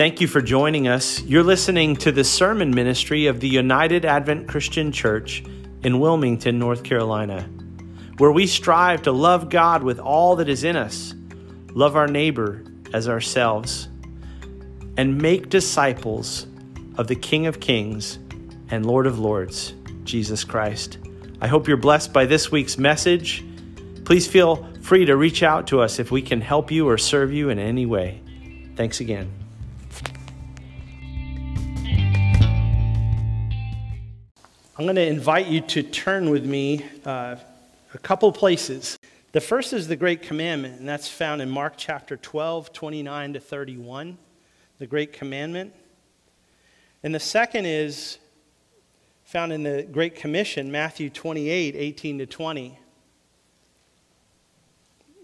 Thank you for joining us. You're listening to the sermon ministry of the United Advent Christian Church in Wilmington, North Carolina, where we strive to love God with all that is in us, love our neighbor as ourselves, and make disciples of the King of Kings and Lord of Lords, Jesus Christ. I hope you're blessed by this week's message. Please feel free to reach out to us if we can help you or serve you in any way. Thanks again. I'm going to invite you to turn with me uh, a couple places. The first is the Great Commandment, and that's found in Mark chapter 12, 29 to 31. The Great Commandment. And the second is found in the Great Commission, Matthew 28, 18 to 20.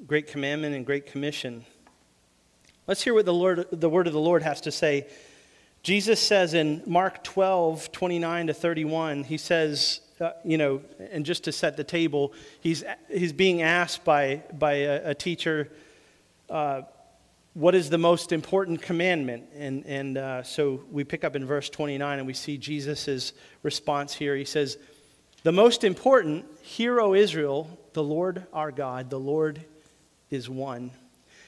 Great Commandment and Great Commission. Let's hear what the, Lord, the word of the Lord has to say Jesus says in Mark 12, 29 to 31, he says, uh, you know, and just to set the table, he's, he's being asked by, by a, a teacher, uh, what is the most important commandment? And, and uh, so we pick up in verse 29 and we see Jesus' response here. He says, The most important, hear, O Israel, the Lord our God, the Lord is one.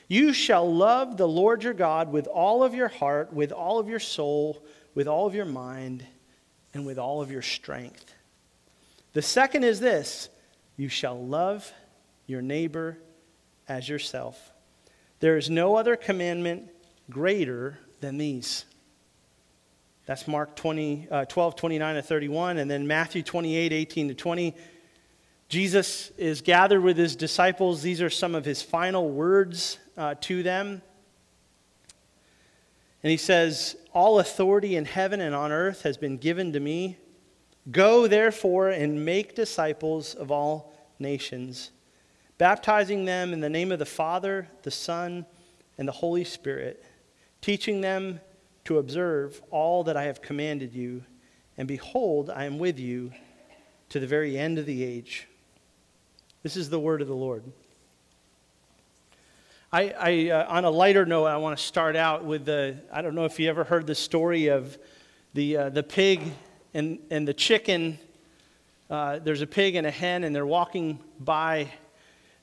You shall love the Lord your God with all of your heart, with all of your soul, with all of your mind, and with all of your strength. The second is this you shall love your neighbor as yourself. There is no other commandment greater than these. That's Mark 20, uh, 12, 29 to 31. And then Matthew 28, 18 to 20. Jesus is gathered with his disciples. These are some of his final words uh, to them. And he says, All authority in heaven and on earth has been given to me. Go, therefore, and make disciples of all nations, baptizing them in the name of the Father, the Son, and the Holy Spirit, teaching them to observe all that I have commanded you. And behold, I am with you to the very end of the age. This is the word of the Lord. I, I uh, on a lighter note, I want to start out with the. I don't know if you ever heard the story of the uh, the pig and and the chicken. Uh, there's a pig and a hen, and they're walking by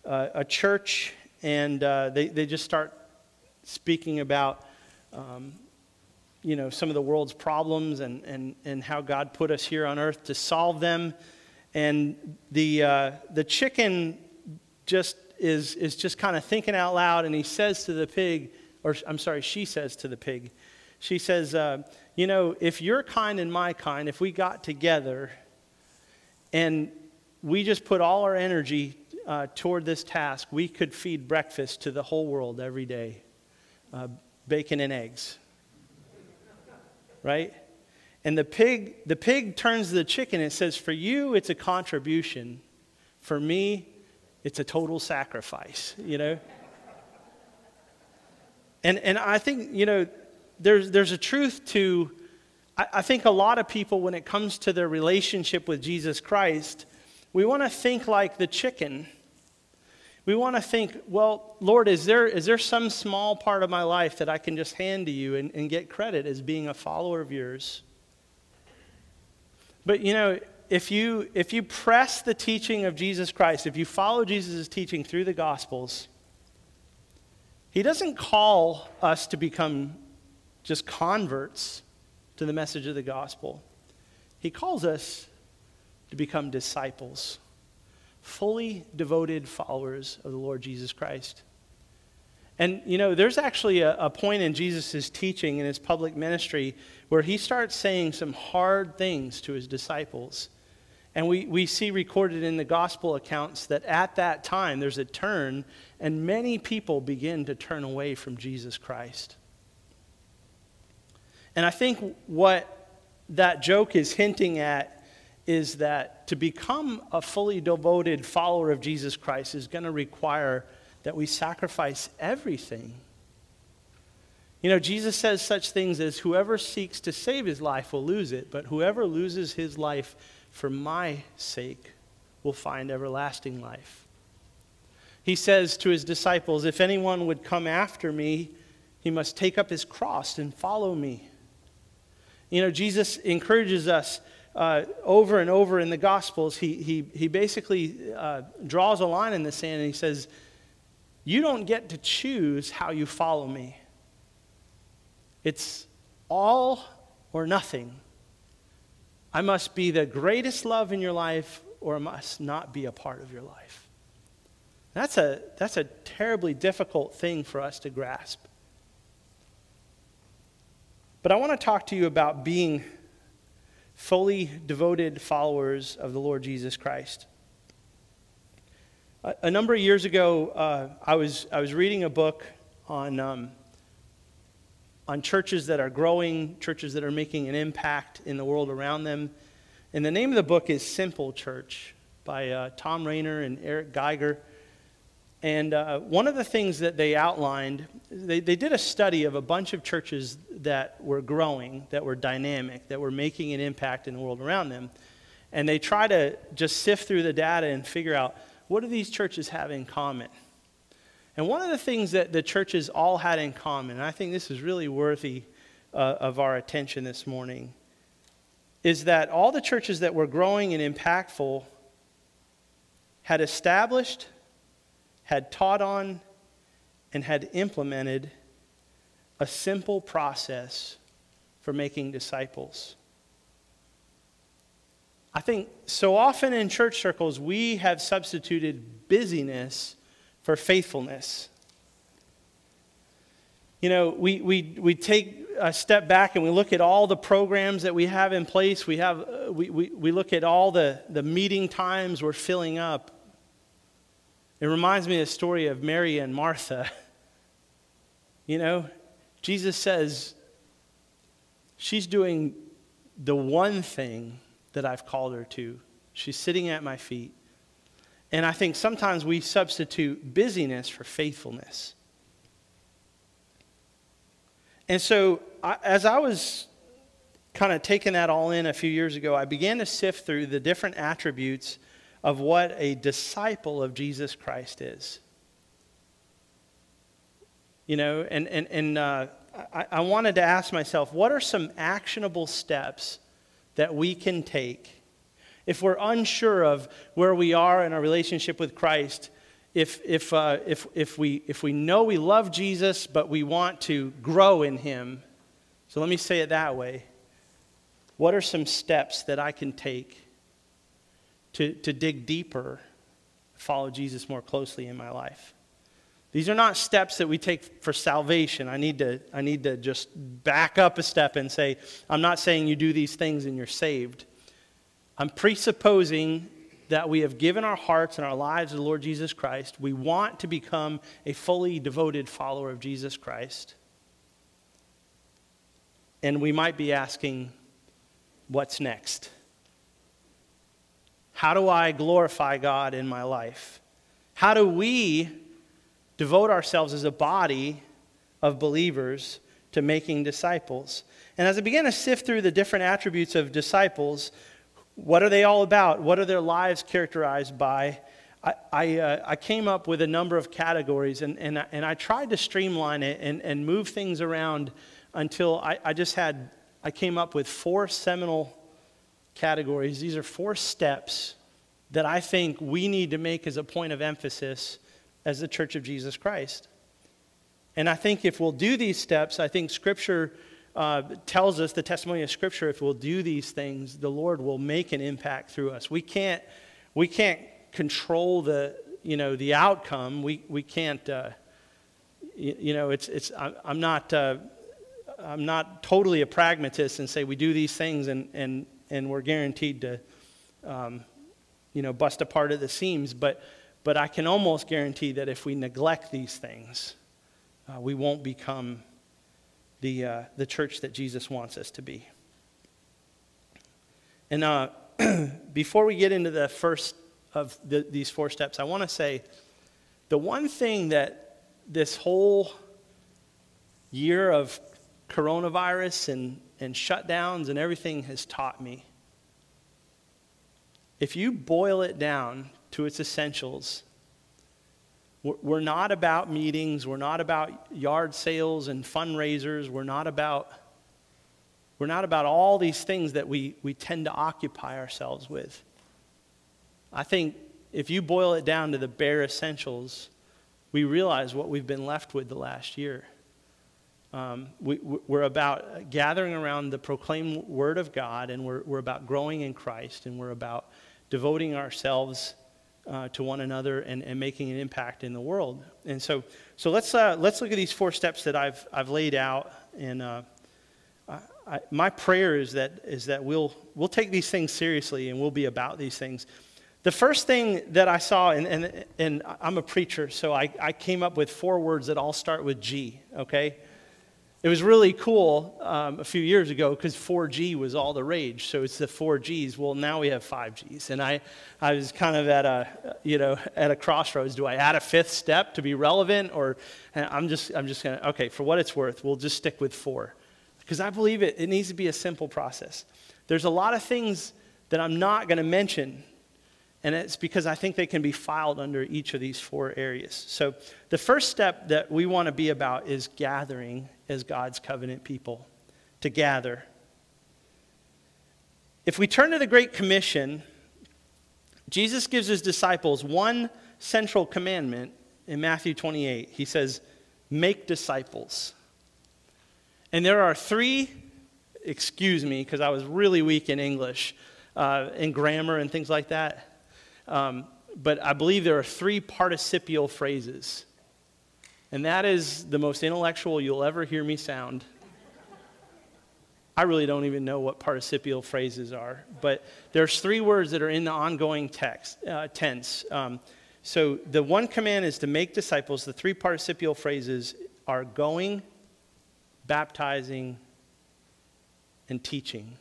uh, a church, and uh, they they just start speaking about. Um, you know some of the world's problems and, and, and how God put us here on earth to solve them and the, uh, the chicken just is, is just kind of thinking out loud, and he says to the pig, or I'm sorry, she says to the pig, she says, uh, You know, if your kind and my kind, if we got together and we just put all our energy uh, toward this task, we could feed breakfast to the whole world every day uh, bacon and eggs. right? And the pig, the pig turns to the chicken and says, For you, it's a contribution. For me, it's a total sacrifice, you know? and, and I think, you know, there's, there's a truth to, I, I think a lot of people, when it comes to their relationship with Jesus Christ, we want to think like the chicken. We want to think, well, Lord, is there, is there some small part of my life that I can just hand to you and, and get credit as being a follower of yours? But you know, if you if you press the teaching of Jesus Christ, if you follow Jesus' teaching through the gospels, he doesn't call us to become just converts to the message of the gospel. He calls us to become disciples, fully devoted followers of the Lord Jesus Christ. And, you know, there's actually a, a point in Jesus' teaching in his public ministry where he starts saying some hard things to his disciples. And we, we see recorded in the gospel accounts that at that time there's a turn, and many people begin to turn away from Jesus Christ. And I think what that joke is hinting at is that to become a fully devoted follower of Jesus Christ is going to require that we sacrifice everything. You know, Jesus says such things as whoever seeks to save his life will lose it, but whoever loses his life for my sake will find everlasting life. He says to his disciples, If anyone would come after me, he must take up his cross and follow me. You know, Jesus encourages us uh, over and over in the Gospels. He, he, he basically uh, draws a line in the sand and he says, You don't get to choose how you follow me. It's all or nothing. I must be the greatest love in your life or I must not be a part of your life. That's a, that's a terribly difficult thing for us to grasp. But I want to talk to you about being fully devoted followers of the Lord Jesus Christ. A, a number of years ago, uh, I, was, I was reading a book on, um, on churches that are growing, churches that are making an impact in the world around them. And the name of the book is Simple Church by uh, Thom Rainer and Eric Geiger. And uh, one of the things that they outlined, they, they did a study of a bunch of churches that were growing, that were dynamic, that were making an impact in the world around them. And they try to just sift through the data and figure out what do these churches have in common. And one of the things that the churches all had in common, and I think this is really worthy uh, of our attention this morning, is that all the churches that were growing and impactful had established had taught on and had implemented a simple process for making disciples. I think so often in church circles, we have substituted busyness for faithfulness. You know, we, we, we take a step back and we look at all the programs that we have in place. We, have, uh, we, we, we look at all the, the meeting times we're filling up. It reminds me of the story of Mary and Martha. You know, Jesus says, She's doing the one thing that I've called her to. She's sitting at my feet. And I think sometimes we substitute busyness for faithfulness. And so, I, as I was kind of taking that all in a few years ago, I began to sift through the different attributes of what a disciple of Jesus Christ is. You know, and, and, and uh, I, I wanted to ask myself what are some actionable steps that we can take if we're unsure of where we are in our relationship with Christ? If, if, uh, if, if, we, if we know we love Jesus, but we want to grow in Him, so let me say it that way. What are some steps that I can take to, to dig deeper, follow Jesus more closely in my life. These are not steps that we take for salvation. I need to, I need to just back up a step and say, I'm not saying you do these things and you're saved. I'm presupposing that we have given our hearts and our lives to the Lord Jesus Christ. We want to become a fully devoted follower of Jesus Christ. And we might be asking, what's next? How do I glorify God in my life? How do we devote ourselves as a body of believers to making disciples? And as I began to sift through the different attributes of disciples, what are they all about? What are their lives characterized by? I, I, uh, I came up with a number of categories and, and, I, and I tried to streamline it and, and move things around until I, I just had, I came up with four seminal categories. These are four steps that I think we need to make as a point of emphasis as the Church of Jesus Christ. And I think if we'll do these steps, I think Scripture uh, tells us, the testimony of Scripture, if we'll do these things, the Lord will make an impact through us. We can't, we can't control the, you know, the outcome. We, we can't, uh, you, you, know, it's, it's, I'm not, uh, I'm not totally a pragmatist and say we do these things and, and and we're guaranteed to, um, you know, bust apart at the seams. But, but I can almost guarantee that if we neglect these things, uh, we won't become the, uh, the church that Jesus wants us to be. And uh, before we get into the first of the, these four steps, I want to say the one thing that this whole year of coronavirus and and shutdowns and everything has taught me. If you boil it down to its essentials, We're not about meetings. We're not about yard sales and fundraisers. We're not about, we're not about all these things that we, we tend to occupy ourselves with. I think if you boil it down to the bare essentials, we realize what we've been left with the last year. Um, we, are about gathering around the proclaimed word of God, and we're, we're about growing in Christ, and we're about devoting ourselves uh, to one another and, and making an impact in the world. And so, so let's, uh, let's look at these four steps that I've, I've laid out. And uh, I, I, my prayer is that, is that we'll, we'll take these things seriously and we'll be about these things. The first thing that I saw, and, and, and I'm a preacher, so I, I came up with four words that all start with G, okay? It was really cool um, a few years ago because 4G was all the rage. So it's the 4Gs. Well, now we have 5Gs. And I, I was kind of at a, you know, at a crossroads. Do I add a fifth step to be relevant? Or I'm just, I'm just to, okay, for what it's worth, we'll just stick with four. Because I believe it, it needs to be a simple process. There's a lot of things that I'm not going to mention and it's because I think they can be filed under each of these four areas. So, the first step that we want to be about is gathering as God's covenant people, to gather. If we turn to the Great Commission, Jesus gives his disciples one central commandment in Matthew 28. He says, Make disciples. And there are three, excuse me, because I was really weak in English, uh, in grammar and things like that. Um, but I believe there are three participial phrases. And that is the most intellectual you'll ever hear me sound. I really don't even know what participial phrases are, but there's three words that are in the ongoing text uh, tense. Um, so the one command is to make disciples. The three participial phrases are going, baptizing, and teaching.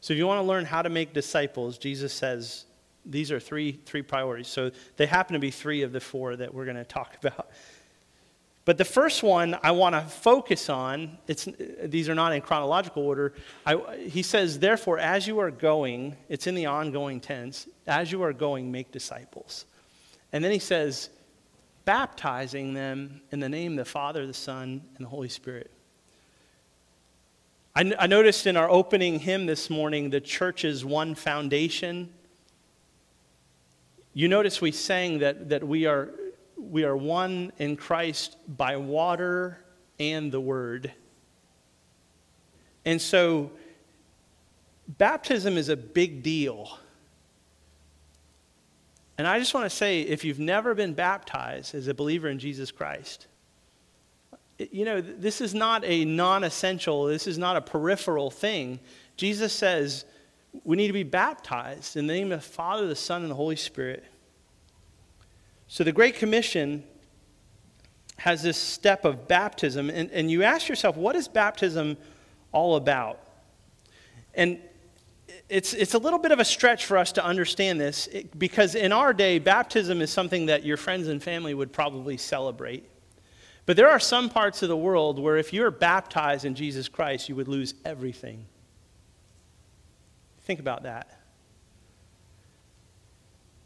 So if you want to learn how to make disciples, Jesus says these are three, three priorities. So they happen to be three of the four that we're going to talk about. But the first one I want to focus on, it's, these are not in chronological order. I, he says, therefore, as you are going, it's in the ongoing tense, as you are going, make disciples. And then he says, baptizing them in the name of the Father, the Son, and the Holy Spirit. I, I noticed in our opening hymn this morning the church's one foundation you notice we sang that, that we, are, we are one in Christ by water and the Word. And so, baptism is a big deal. And I just want to say if you've never been baptized as a believer in Jesus Christ, you know, this is not a non essential, this is not a peripheral thing. Jesus says, we need to be baptized in the name of the Father, the Son, and the Holy Spirit. So the Great Commission has this step of baptism, and, and you ask yourself, what is baptism all about? And it's, it's a little bit of a stretch for us to understand this because in our day, baptism is something that your friends and family would probably celebrate. But there are some parts of the world where if you're baptized in Jesus Christ, you would lose everything. Think about that.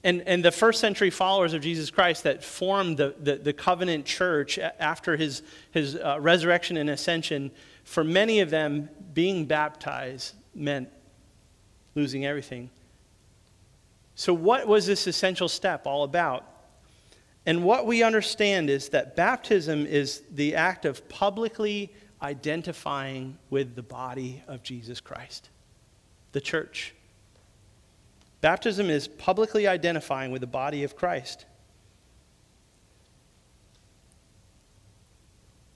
And, and the first century followers of Jesus Christ that formed the, the, the covenant church after his, his uh, resurrection and ascension, for many of them, being baptized meant losing everything. So, what was this essential step all about? And what we understand is that baptism is the act of publicly identifying with the body of Jesus Christ, the church. Baptism is publicly identifying with the body of Christ.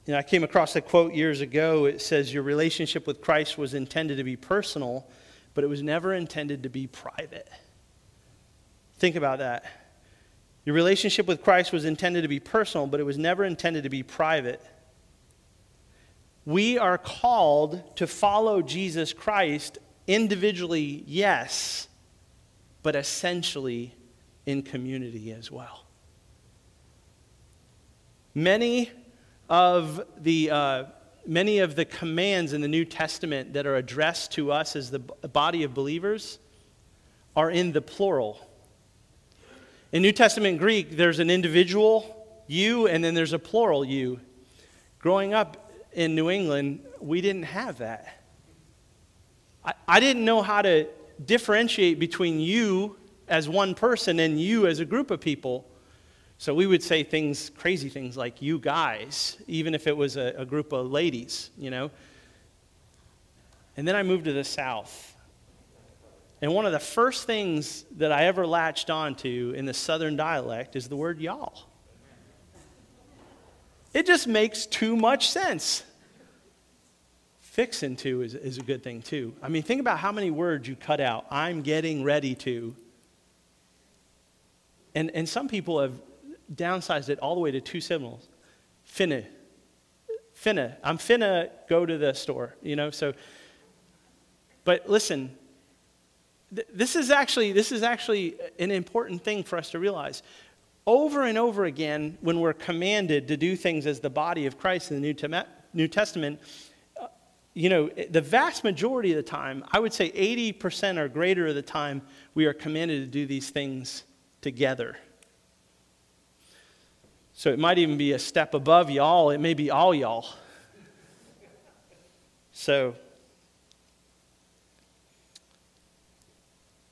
You know, I came across a quote years ago. It says, Your relationship with Christ was intended to be personal, but it was never intended to be private. Think about that. Your relationship with Christ was intended to be personal, but it was never intended to be private. We are called to follow Jesus Christ individually, yes, but essentially in community as well. Many of the uh, many of the commands in the New Testament that are addressed to us as the body of believers are in the plural. In New Testament Greek, there's an individual you and then there's a plural you. Growing up in New England, we didn't have that. I, didn't know how to differentiate between you as one person and you as a group of people. So we would say things, crazy things like you guys, even if it was a, a group of ladies, you know. And then I moved to the South. And one of the first things that I ever latched onto in the Southern dialect is the word y'all. It just makes too much sense. Fixing to is, is a good thing too. I mean, think about how many words you cut out. I'm getting ready to. And, and some people have downsized it all the way to two syllables. Finna. Finna. I'm finna go to the store, you know, so. But listen, th- this is actually this is actually an important thing for us to realize. Over and over again, when we're commanded to do things as the body of Christ in the New, New Testament, you know, the vast majority of the time, I would say 80% or greater of the time, we are commanded to do these things together. So it might even be a step above y'all, it may be all y'all. So,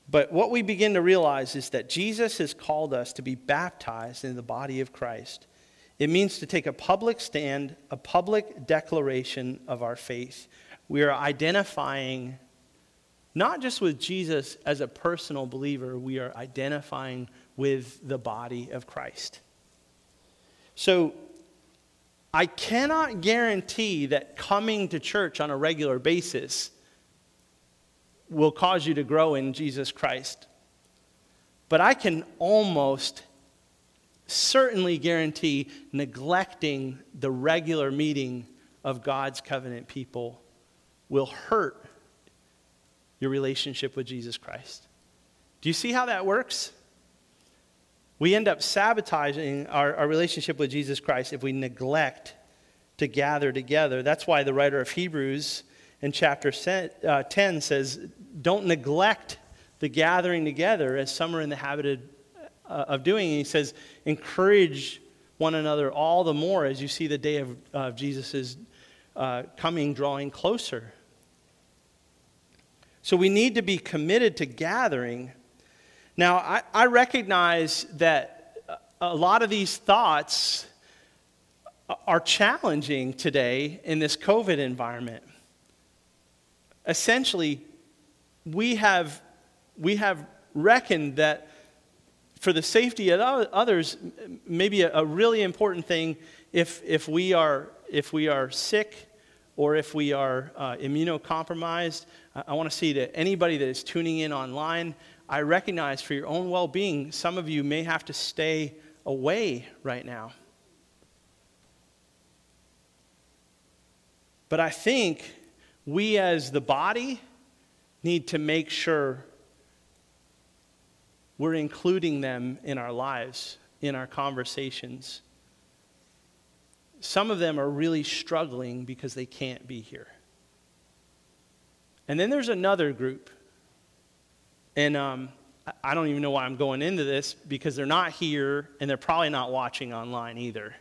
but what we begin to realize is that Jesus has called us to be baptized in the body of Christ. It means to take a public stand, a public declaration of our faith. We are identifying not just with Jesus as a personal believer, we are identifying with the body of Christ. So, I cannot guarantee that coming to church on a regular basis will cause you to grow in Jesus Christ. But I can almost certainly guarantee neglecting the regular meeting of God's covenant people will hurt your relationship with Jesus Christ. Do you see how that works? We end up sabotaging our, our relationship with Jesus Christ if we neglect to gather together. That's why the writer of Hebrews in chapter uh, 10 says, Don't neglect the gathering together as some are in the habit uh, of doing. And he says, Encourage one another all the more as you see the day of uh, Jesus' uh, coming drawing closer. So we need to be committed to gathering. Now, I, I recognize that a lot of these thoughts are challenging today in this COVID environment. Essentially, we have, we have reckoned that for the safety of others, maybe a, a really important thing if, if, we are, if we are sick or if we are uh, immunocompromised. I, I want to see that anybody that is tuning in online, I recognize for your own well being, some of you may have to stay away right now. But I think we as the body need to make sure we're including them in our lives, in our conversations. Some of them are really struggling because they can't be here. And then there's another group. And um, I don't even know why I'm going into this because they're not here and they're probably not watching online either.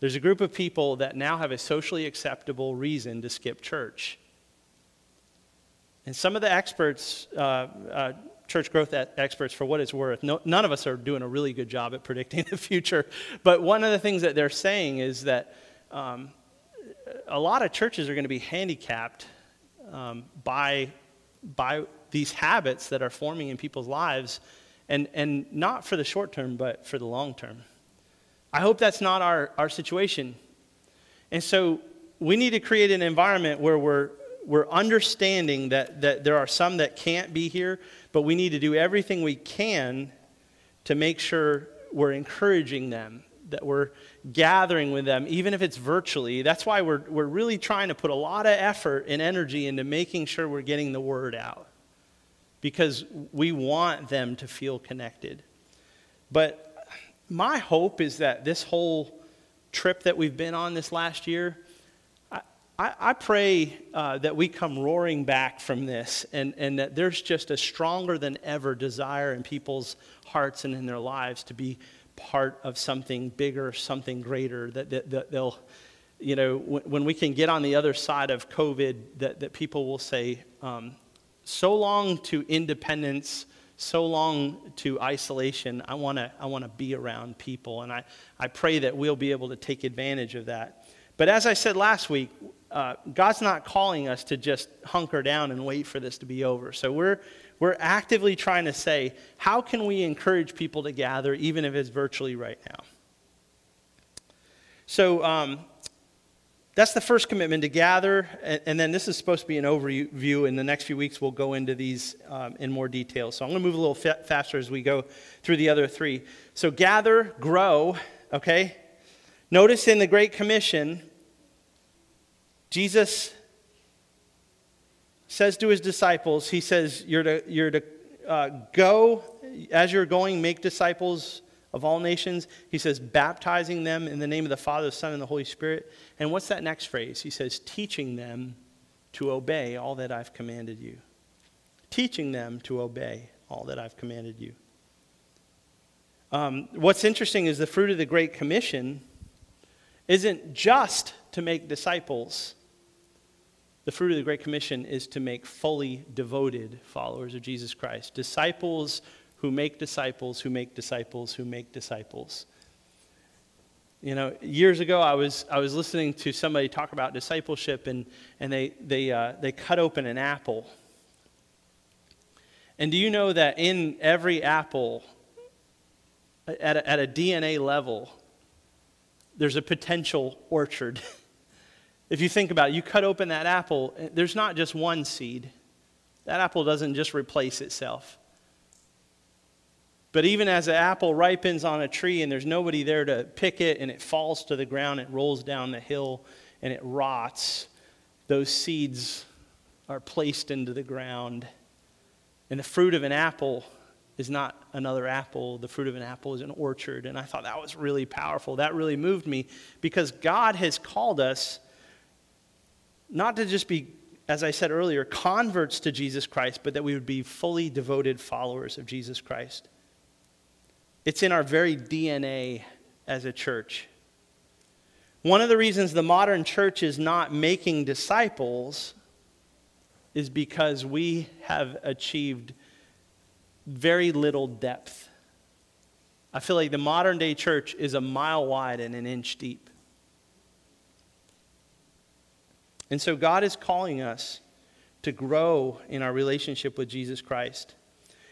There's a group of people that now have a socially acceptable reason to skip church. And some of the experts, uh, uh, church growth experts, for what it's worth, no, none of us are doing a really good job at predicting the future. But one of the things that they're saying is that um, a lot of churches are going to be handicapped um, by, by these habits that are forming in people's lives, and, and not for the short term, but for the long term. I hope that's not our, our situation. And so we need to create an environment where we're, we're understanding that, that there are some that can't be here, but we need to do everything we can to make sure we're encouraging them, that we're gathering with them, even if it's virtually. That's why we're, we're really trying to put a lot of effort and energy into making sure we're getting the word out because we want them to feel connected. But my hope is that this whole trip that we've been on this last year, I, I, pray uh, that we come roaring back from this and, and that there's just a stronger than ever desire in people's hearts and in their lives to be part of something bigger, something greater, that, that, that they'll, you know, when, when, we can get on the other side of COVID, that, that people will say, um, so long to independence, so long to isolation. I want to I wanna be around people. And I, I pray that we'll be able to take advantage of that. But as I said last week, uh, God's not calling us to just hunker down and wait for this to be over. So we're, we're actively trying to say, how can we encourage people to gather, even if it's virtually right now? So um, that's the first commitment to gather. And, and, then this is supposed to be an overview. In the next few weeks, we'll go into these um, in more detail. So I'm going to move a little fa- faster as we go through the other three. So gather, grow, okay? Notice in the Great Commission, Jesus says to his disciples, He says, You're to, you're to uh, go, as you're going, make disciples of all nations. He says, baptizing them in the name of the Father, the Son, and the Holy Spirit. And what's that next phrase? He says, teaching them to obey all that I've commanded you. Teaching them to obey all that I've commanded you. Um, what's interesting is the fruit of the Great Commission isn't just to make disciples the fruit of the Great Commission is to make fully devoted followers of Jesus Christ, disciples who make disciples, who make disciples, who make disciples. You know, years ago, I was, I was listening to somebody talk about discipleship, and, and they, they, uh, they cut open an apple. And do you know that in every apple, at a, at a DNA level, there's a potential orchard? If you think about it, you cut open that apple, eh, there's not just one seed. That apple doesn't just replace itself. But even as an apple ripens on a tree and there's nobody there to pick it and it falls to the ground, it rolls down the hill and it rots, those seeds are placed into the ground. And the fruit of an apple is not another apple. The fruit of an apple is an orchard. And I thought that was really powerful. That really moved me because God has called us not to just be, as I said earlier, converts to Jesus Christ, but that we would be fully devoted followers of Jesus Christ. It's in our very DNA as a church. One of the reasons the modern church is not making disciples is because we have achieved very little depth. I feel like the modern day church is a mile wide and an inch deep. And so God is calling us to grow in our relationship with Jesus Christ.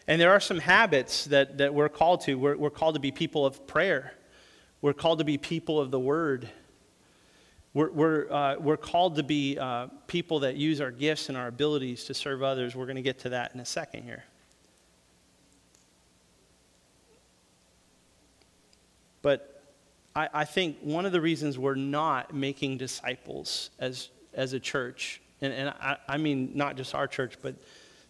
And there are some habits that, that we're called to. We're, we're called to be people of prayer, we're called to be people of the word. We're, we're, uh, we're called to be uh, people that use our gifts and our abilities to serve others. We're going to get to that in a second here. But I, I think one of the reasons we're not making disciples as as a church, and, and I, I mean not just our church, but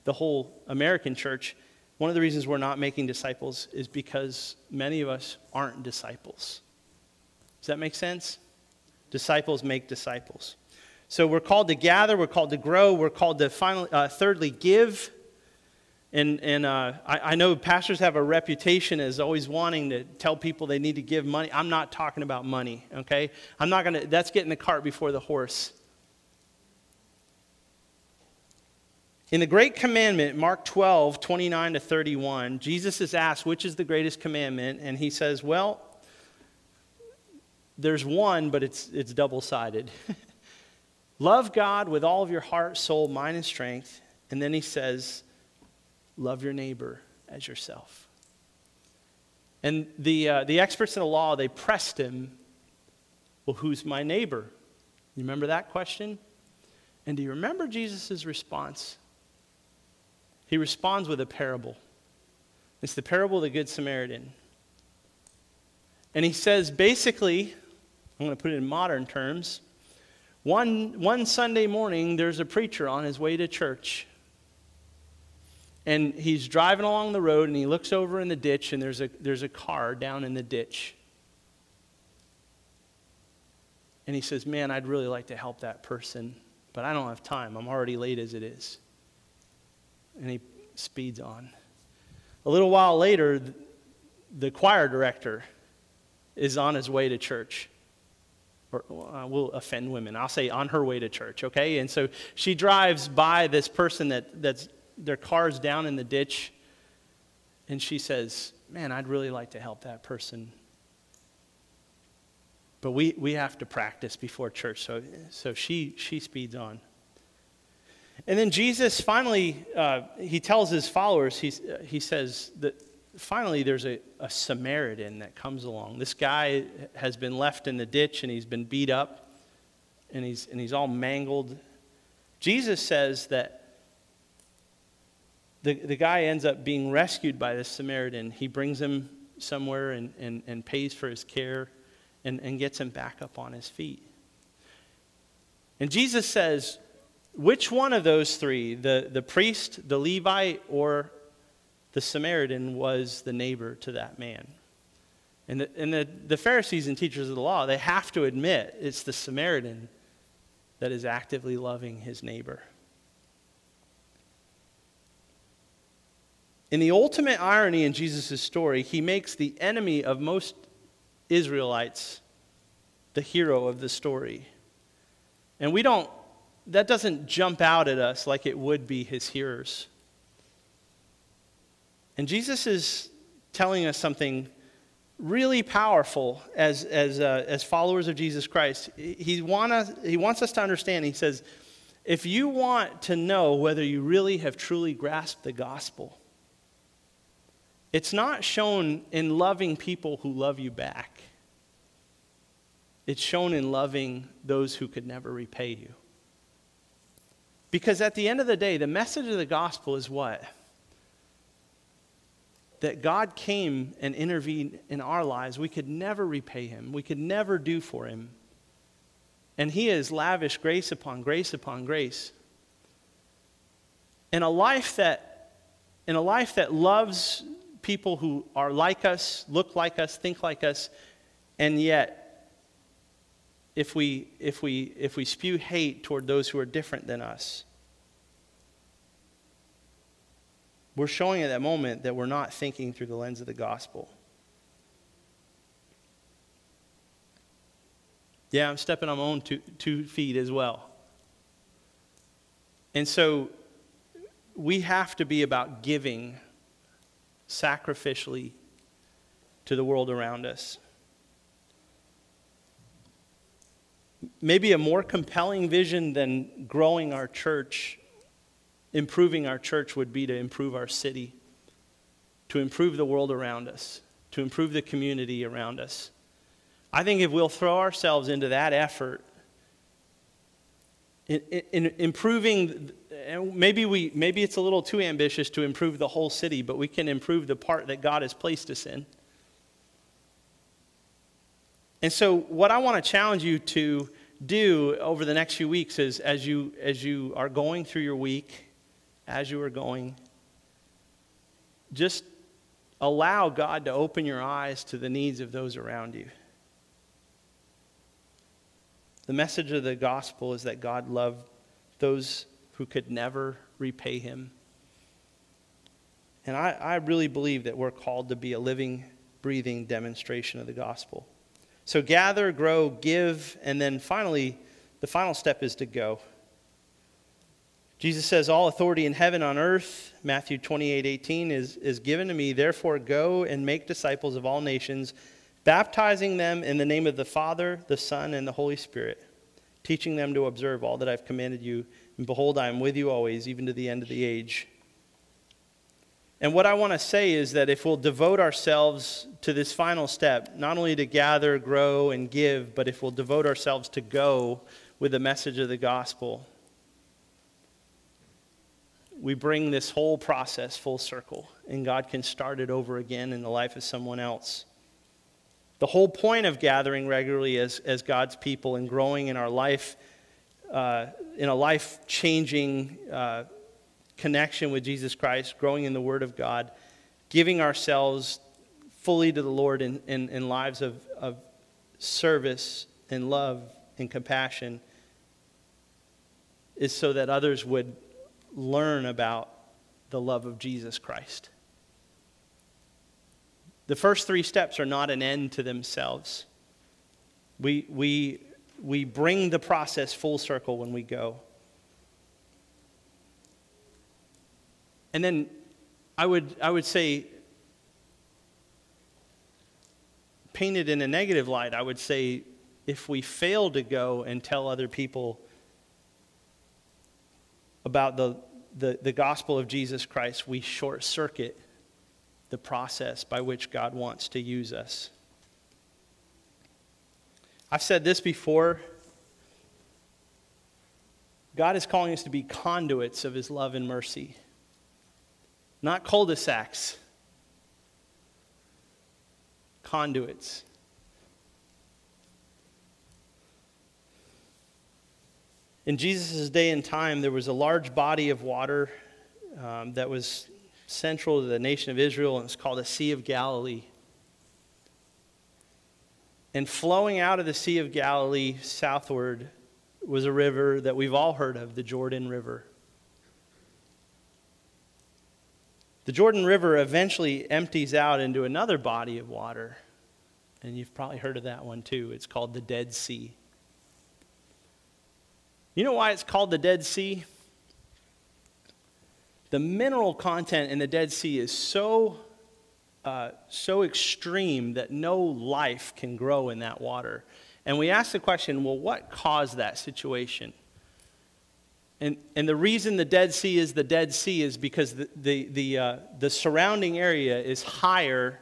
the whole American church, one of the reasons we're not making disciples is because many of us aren't disciples. Does that make sense? Disciples make disciples. So we're called to gather, we're called to grow, we're called to finally, uh, thirdly, give. And, and uh, I, I, know pastors have a reputation as always wanting to tell people they need to give money. I'm not talking about money, okay? I'm not going to, that's getting the cart before the horse. In the Great Commandment, Mark 12, 29 to 31, Jesus is asked, which is the greatest commandment? And he says, well, there's one, but it's, it's double sided. love God with all of your heart, soul, mind, and strength. And then he says, love your neighbor as yourself. And the, uh, the experts in the law, they pressed him, well, who's my neighbor? You remember that question? And do you remember Jesus' response? he responds with a parable. It's the parable of the Good Samaritan. And he says basically, I'm going to put it in modern terms, one, one Sunday morning, there's a preacher on his way to church. And he's driving along the road and he looks over in the ditch and there's a, there's a car down in the ditch. And he says, Man, I'd really like to help that person, but I don't have time. I'm already late as it is. And he speeds on. A little while later, the choir director is on his way to church. Or we'll offend women. I'll say on her way to church, okay? And so she drives by this person that, that's their car's down in the ditch, and she says, Man, I'd really like to help that person. But we, we have to practice before church, so, so she, she speeds on. And then Jesus finally, uh, he tells his followers, he's, uh, he says that finally there's a, a Samaritan that comes along. This guy has been left in the ditch and he's been beat up and he's, and he's all mangled. Jesus says that the, the guy ends up being rescued by this Samaritan. He brings him somewhere and, and, and pays for his care and, and gets him back up on his feet. And Jesus says, which one of those three, the, the priest, the Levite, or the Samaritan, was the neighbor to that man? And, the, and the, the Pharisees and teachers of the law, they have to admit it's the Samaritan that is actively loving his neighbor. In the ultimate irony in Jesus' story, he makes the enemy of most Israelites the hero of the story. And we don't, that doesn't jump out at us like it would be his hearers. And Jesus is telling us something really powerful as, as, uh, as followers of Jesus Christ. He, want us, he wants us to understand, he says, if you want to know whether you really have truly grasped the gospel, it's not shown in loving people who love you back. It's shown in loving those who could never repay you. Because at the end of the day, the message of the gospel is what? That God came and intervened in our lives. We could never repay him, we could never do for him. And he has lavished grace upon grace upon grace. In a life that, in a life that loves people who are like us, look like us, think like us, and yet, if we, if we, if we spew hate toward those who are different than us, we're showing at that moment that we're not thinking through the lens of the gospel. Yeah, I'm stepping on my own two, two feet as well. And so we have to be about giving sacrificially to the world around us. Maybe a more compelling vision than growing our church, improving our church, would be to improve our city, to improve the world around us, to improve the community around us. I think if we'll throw ourselves into that effort, in, in, in improving and maybe, we, maybe it's a little too ambitious to improve the whole city, but we can improve the part that God has placed us in. And so, what I want to challenge you to do over the next few weeks is as you, as you are going through your week, as you are going, just allow God to open your eyes to the needs of those around you. The message of the gospel is that God loved those who could never repay him. And I, I really believe that we're called to be a living, breathing demonstration of the gospel. So gather, grow, give, and then finally, the final step is to go. Jesus says, All authority in heaven on earth, Matthew 28 18, is, is given to me. Therefore, go and make disciples of all nations, baptizing them in the name of the Father, the Son, and the Holy Spirit, teaching them to observe all that I've commanded you. And behold, I am with you always, even to the end of the age. And what I want to say is that if we'll devote ourselves to this final step, not only to gather, grow, and give, but if we'll devote ourselves to go with the message of the gospel, we bring this whole process full circle, and God can start it over again in the life of someone else. The whole point of gathering regularly as, as God's people and growing in our life uh, in a life changing uh, connection with Jesus Christ, growing in the Word of God, giving ourselves fully to the Lord in, in, in lives of, of service and love and compassion is so that others would learn about the love of Jesus Christ. The first three steps are not an end to themselves. We, we, we bring the process full circle when we go. And then I would, I would say, painted in a negative light, I would say if we fail to go and tell other people about the, the, the gospel of Jesus Christ, we short circuit the process by which God wants to use us. I've said this before. God is calling us to be conduits of his love and mercy, not cul de sacs, conduits. In Jesus' day and time, there was a large body of water um, that was central to the nation of Israel, and it's called the Sea of Galilee. And flowing out of the Sea of Galilee southward was a river that we've all heard of, the Jordan River. The Jordan River eventually empties out into another body of water, and you've probably heard of that one too. It's called the Dead Sea. You know why it's called the Dead Sea? The mineral content in the Dead Sea is so, uh, so extreme that no life can grow in that water. And we ask the question well, what caused that situation? And, and the reason the Dead Sea is the Dead Sea is because the, the, the, uh, the surrounding area is higher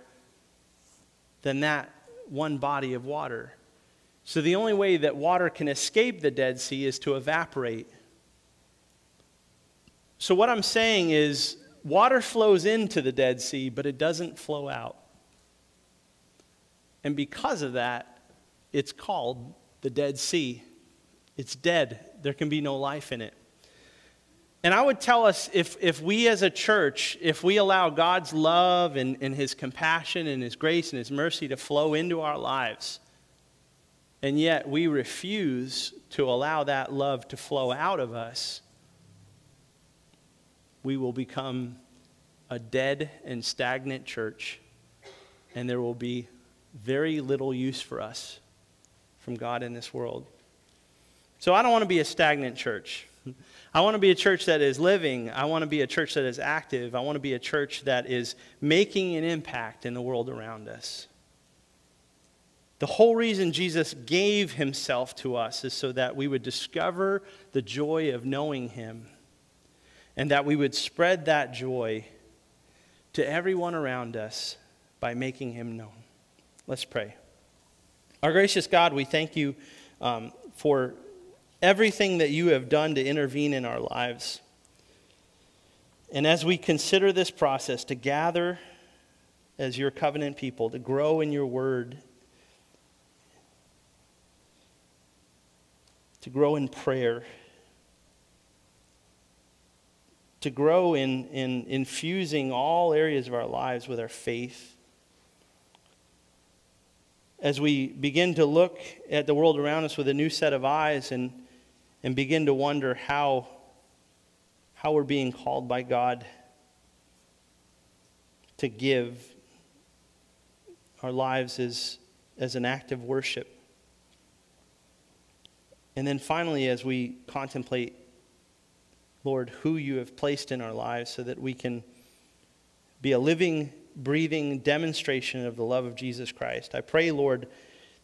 than that one body of water. So the only way that water can escape the Dead Sea is to evaporate. So what I'm saying is water flows into the Dead Sea, but it doesn't flow out. And because of that, it's called the Dead Sea. It's dead. There can be no life in it. And I would tell us if, if we as a church, if we allow God's love and, and His compassion and His grace and His mercy to flow into our lives, and yet we refuse to allow that love to flow out of us, we will become a dead and stagnant church, and there will be very little use for us from God in this world. So I don't want to be a stagnant church. I want to be a church that is living. I want to be a church that is active. I want to be a church that is making an impact in the world around us. The whole reason Jesus gave himself to us is so that we would discover the joy of knowing him and that we would spread that joy to everyone around us by making him known. Let's pray. Our gracious God, we thank you um, for everything that you have done to intervene in our lives. And as we consider this process to gather as your covenant people, to grow in your word, to grow in prayer, to grow in, in infusing all areas of our lives with our faith. As we begin to look at the world around us with a new set of eyes and, and begin to wonder how, how we're being called by God to give our lives as, as an act of worship. And then finally, as we contemplate, Lord, who you have placed in our lives so that we can be a living, breathing demonstration of the love of Jesus Christ, I pray, Lord,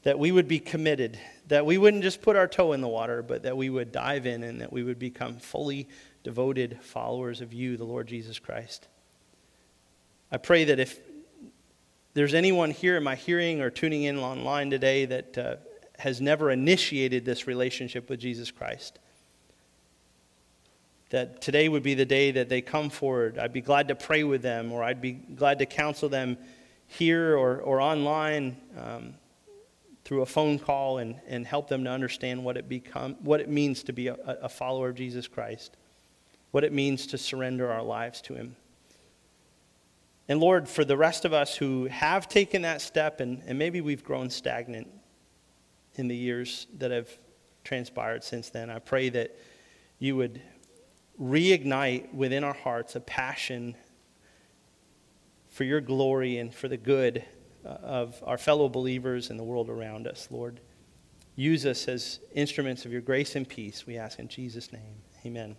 that we would be committed, that we wouldn't just put our toe in the water, but that we would dive in and that we would become fully devoted followers of you, the Lord Jesus Christ. I pray that if there's anyone here in my hearing or tuning in online today that uh, has never initiated this relationship with Jesus Christ. That today would be the day that they come forward. I'd be glad to pray with them, or I'd be glad to counsel them here or, or online um, through a phone call and, and help them to understand what it, become, what it means to be a, a follower of Jesus Christ, what it means to surrender our lives to Him. And Lord, for the rest of us who have taken that step and, and maybe we've grown stagnant, in the years that have transpired since then. I pray that you would reignite within our hearts a passion for your glory and for the good uh, of our fellow believers and the world around us, Lord. Use us as instruments of your grace and peace, we ask in Jesus' name. Amen.